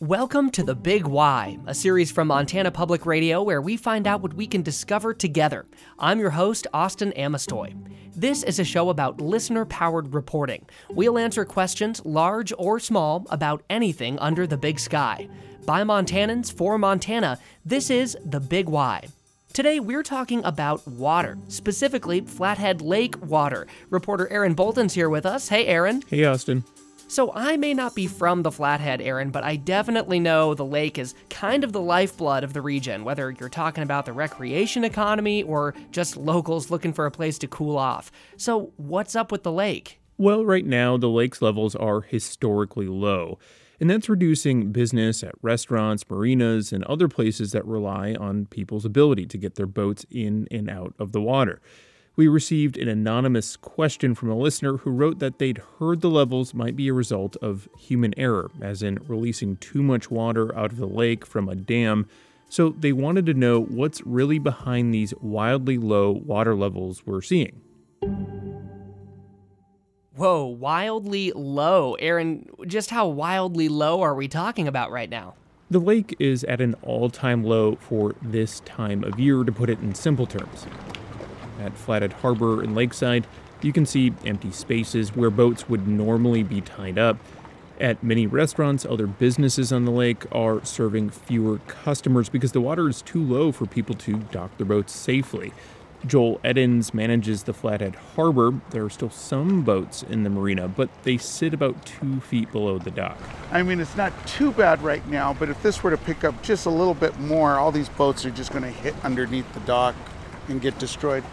Welcome to The Big Why, a series from Montana Public Radio where we find out what we can discover together. I'm your host, Austin Amestoy. This is a show about listener powered reporting. We'll answer questions, large or small, about anything under the big sky. By Montanans for Montana, this is The Big Why. Today, we're talking about water, specifically Flathead Lake water. Reporter Aaron Bolton's here with us. Hey, Aaron. Hey, Austin. So, I may not be from the Flathead, Aaron, but I definitely know the lake is kind of the lifeblood of the region, whether you're talking about the recreation economy or just locals looking for a place to cool off. So, what's up with the lake? Well, right now, the lake's levels are historically low, and that's reducing business at restaurants, marinas, and other places that rely on people's ability to get their boats in and out of the water we received an anonymous question from a listener who wrote that they'd heard the levels might be a result of human error, as in releasing too much water out of the lake from a dam. So they wanted to know what's really behind these wildly low water levels we're seeing. Whoa, wildly low. Aaron, just how wildly low are we talking about right now? The lake is at an all time low for this time of year, to put it in simple terms. At Flathead Harbor and Lakeside, you can see empty spaces where boats would normally be tied up. At many restaurants, other businesses on the lake are serving fewer customers because the water is too low for people to dock their boats safely. Joel Edens manages the Flathead Harbor. There are still some boats in the marina, but they sit about two feet below the dock. I mean, it's not too bad right now, but if this were to pick up just a little bit more, all these boats are just going to hit underneath the dock and get destroyed.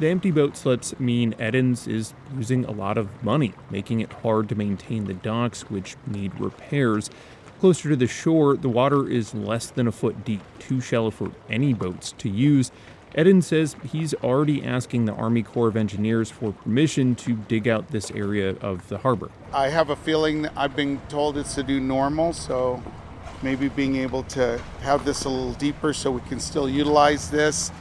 The empty boat slips mean Edens is losing a lot of money, making it hard to maintain the docks, which need repairs. Closer to the shore, the water is less than a foot deep, too shallow for any boats to use. Edens says he's already asking the Army Corps of Engineers for permission to dig out this area of the harbor. I have a feeling that I've been told it's to do normal, so maybe being able to have this a little deeper so we can still utilize this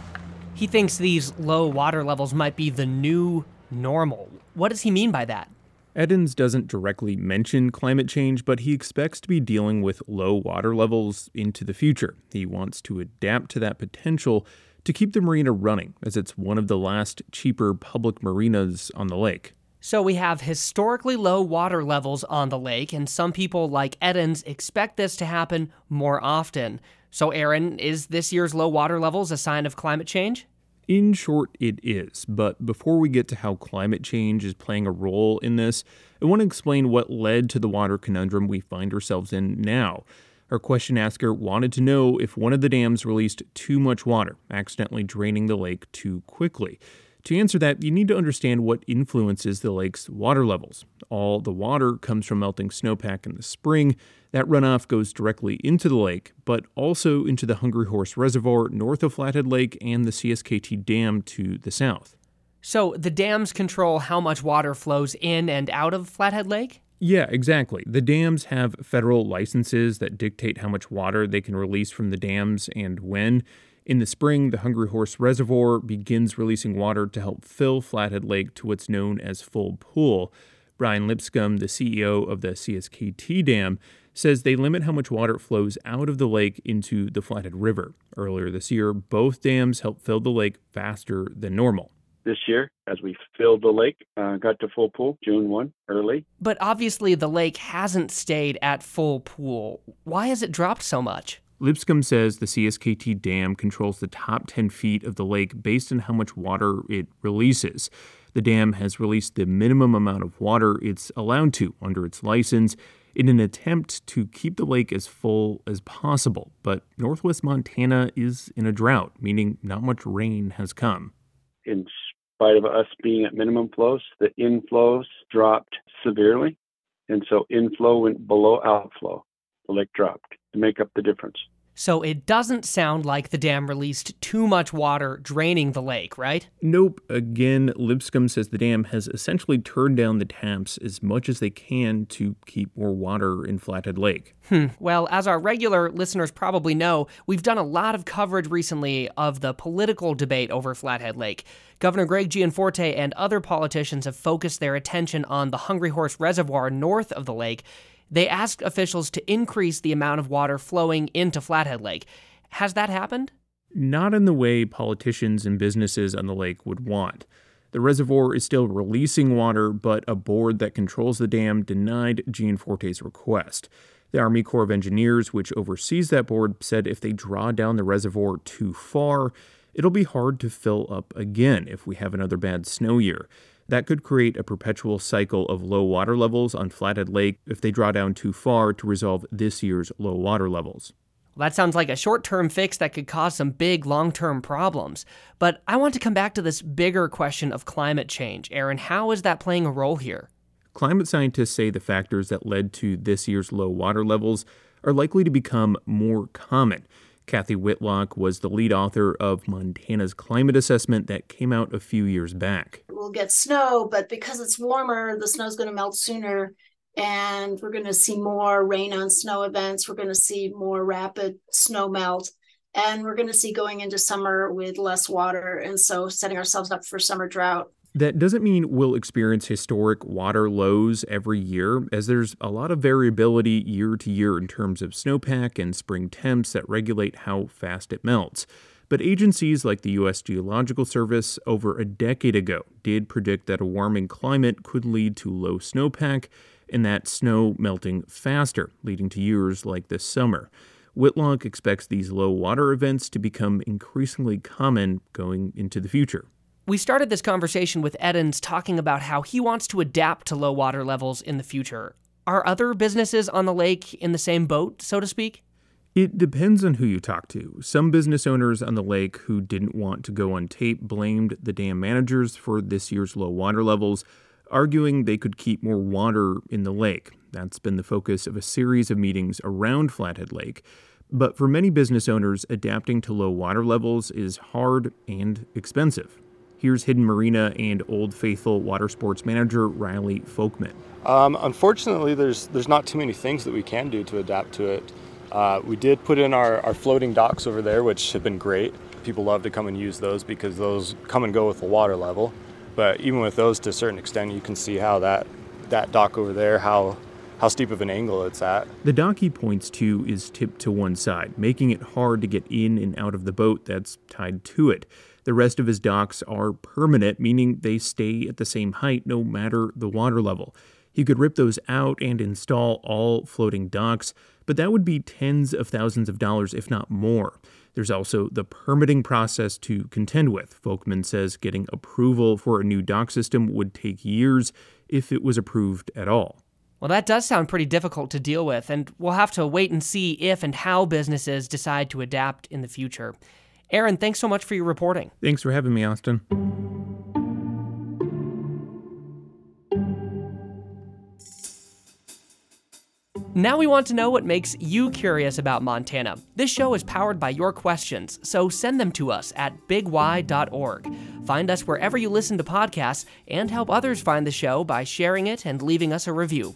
he thinks these low water levels might be the new normal. What does he mean by that? Edens doesn't directly mention climate change, but he expects to be dealing with low water levels into the future. He wants to adapt to that potential to keep the marina running, as it's one of the last cheaper public marinas on the lake. So we have historically low water levels on the lake, and some people like Edens expect this to happen more often. So, Aaron, is this year's low water levels a sign of climate change? In short, it is. But before we get to how climate change is playing a role in this, I want to explain what led to the water conundrum we find ourselves in now. Our question asker wanted to know if one of the dams released too much water, accidentally draining the lake too quickly. To answer that, you need to understand what influences the lake's water levels. All the water comes from melting snowpack in the spring. That runoff goes directly into the lake, but also into the Hungry Horse Reservoir north of Flathead Lake and the CSKT Dam to the south. So the dams control how much water flows in and out of Flathead Lake? Yeah, exactly. The dams have federal licenses that dictate how much water they can release from the dams and when. In the spring, the Hungry Horse Reservoir begins releasing water to help fill Flathead Lake to what's known as full pool. Brian Lipscomb, the CEO of the CSKT Dam, says they limit how much water flows out of the lake into the Flathead River. Earlier this year, both dams helped fill the lake faster than normal. This year, as we filled the lake, uh, got to full pool June 1 early. But obviously, the lake hasn't stayed at full pool. Why has it dropped so much? Lipscomb says the CSKT dam controls the top 10 feet of the lake based on how much water it releases. The dam has released the minimum amount of water it's allowed to under its license in an attempt to keep the lake as full as possible. But northwest Montana is in a drought, meaning not much rain has come. In spite of us being at minimum flows, the inflows dropped severely. And so inflow went below outflow. The lake dropped to make up the difference. So it doesn't sound like the dam released too much water draining the lake, right? Nope. Again, Lipscomb says the dam has essentially turned down the taps as much as they can to keep more water in Flathead Lake. Hmm. Well, as our regular listeners probably know, we've done a lot of coverage recently of the political debate over Flathead Lake. Governor Greg Gianforte and other politicians have focused their attention on the Hungry Horse Reservoir north of the lake They asked officials to increase the amount of water flowing into Flathead Lake. Has that happened? Not in the way politicians and businesses on the lake would want. The reservoir is still releasing water, but a board that controls the dam denied Gianforte's request. The Army Corps of Engineers, which oversees that board, said if they draw down the reservoir too far, it'll be hard to fill up again if we have another bad snow year. That could create a perpetual cycle of low water levels on Flathead Lake if they draw down too far to resolve this year's low water levels. Well, that sounds like a short term fix that could cause some big long term problems. But I want to come back to this bigger question of climate change. Aaron, how is that playing a role here? Climate scientists say the factors that led to this year's low water levels are likely to become more common. Cathy Whitlock was the lead author of Montana's climate assessment that came out a few years back. We'll get snow, but because it's warmer, the snow's going to melt sooner and we're going to see more rain on snow events. We're going to see more rapid snow melt and we're going to see going into summer with less water and so setting ourselves up for summer drought. That doesn't mean we'll experience historic water lows every year, as there's a lot of variability year to year in terms of snowpack and spring temps that regulate how fast it melts. But agencies like the U.S. Geological Service over a decade ago did predict that a warming climate could lead to low snowpack and that snow melting faster, leading to years like this summer. Whitlock expects these low water events to become increasingly common going into the future. We started this conversation with Edens talking about how he wants to adapt to low water levels in the future. Are other businesses on the lake in the same boat, so to speak? It depends on who you talk to. Some business owners on the lake who didn't want to go on tape blamed the dam managers for this year's low water levels, arguing they could keep more water in the lake. That's been the focus of a series of meetings around Flathead Lake. But for many business owners, adapting to low water levels is hard and expensive. Here's Hidden Marina and Old Faithful water sports manager Riley Folkman. Um, unfortunately, there's there's not too many things that we can do to adapt to it. Uh, we did put in our, our floating docks over there, which have been great. People love to come and use those because those come and go with the water level. But even with those, to a certain extent, you can see how that that dock over there, how how steep of an angle it's at. The dock he points to is tipped to one side, making it hard to get in and out of the boat that's tied to it. The rest of his docks are permanent, meaning they stay at the same height no matter the water level. He could rip those out and install all floating docks, but that would be tens of thousands of dollars, if not more. There's also the permitting process to contend with. Folkman says getting approval for a new dock system would take years if it was approved at all. Well, that does sound pretty difficult to deal with, and we'll have to wait and see if and how businesses decide to adapt in the future. Aaron, thanks so much for your reporting. Thanks for having me, Austin. Now we want to know what makes you curious about Montana. This show is powered by your questions, so send them to us at bigy.org. Find us wherever you listen to podcasts and help others find the show by sharing it and leaving us a review.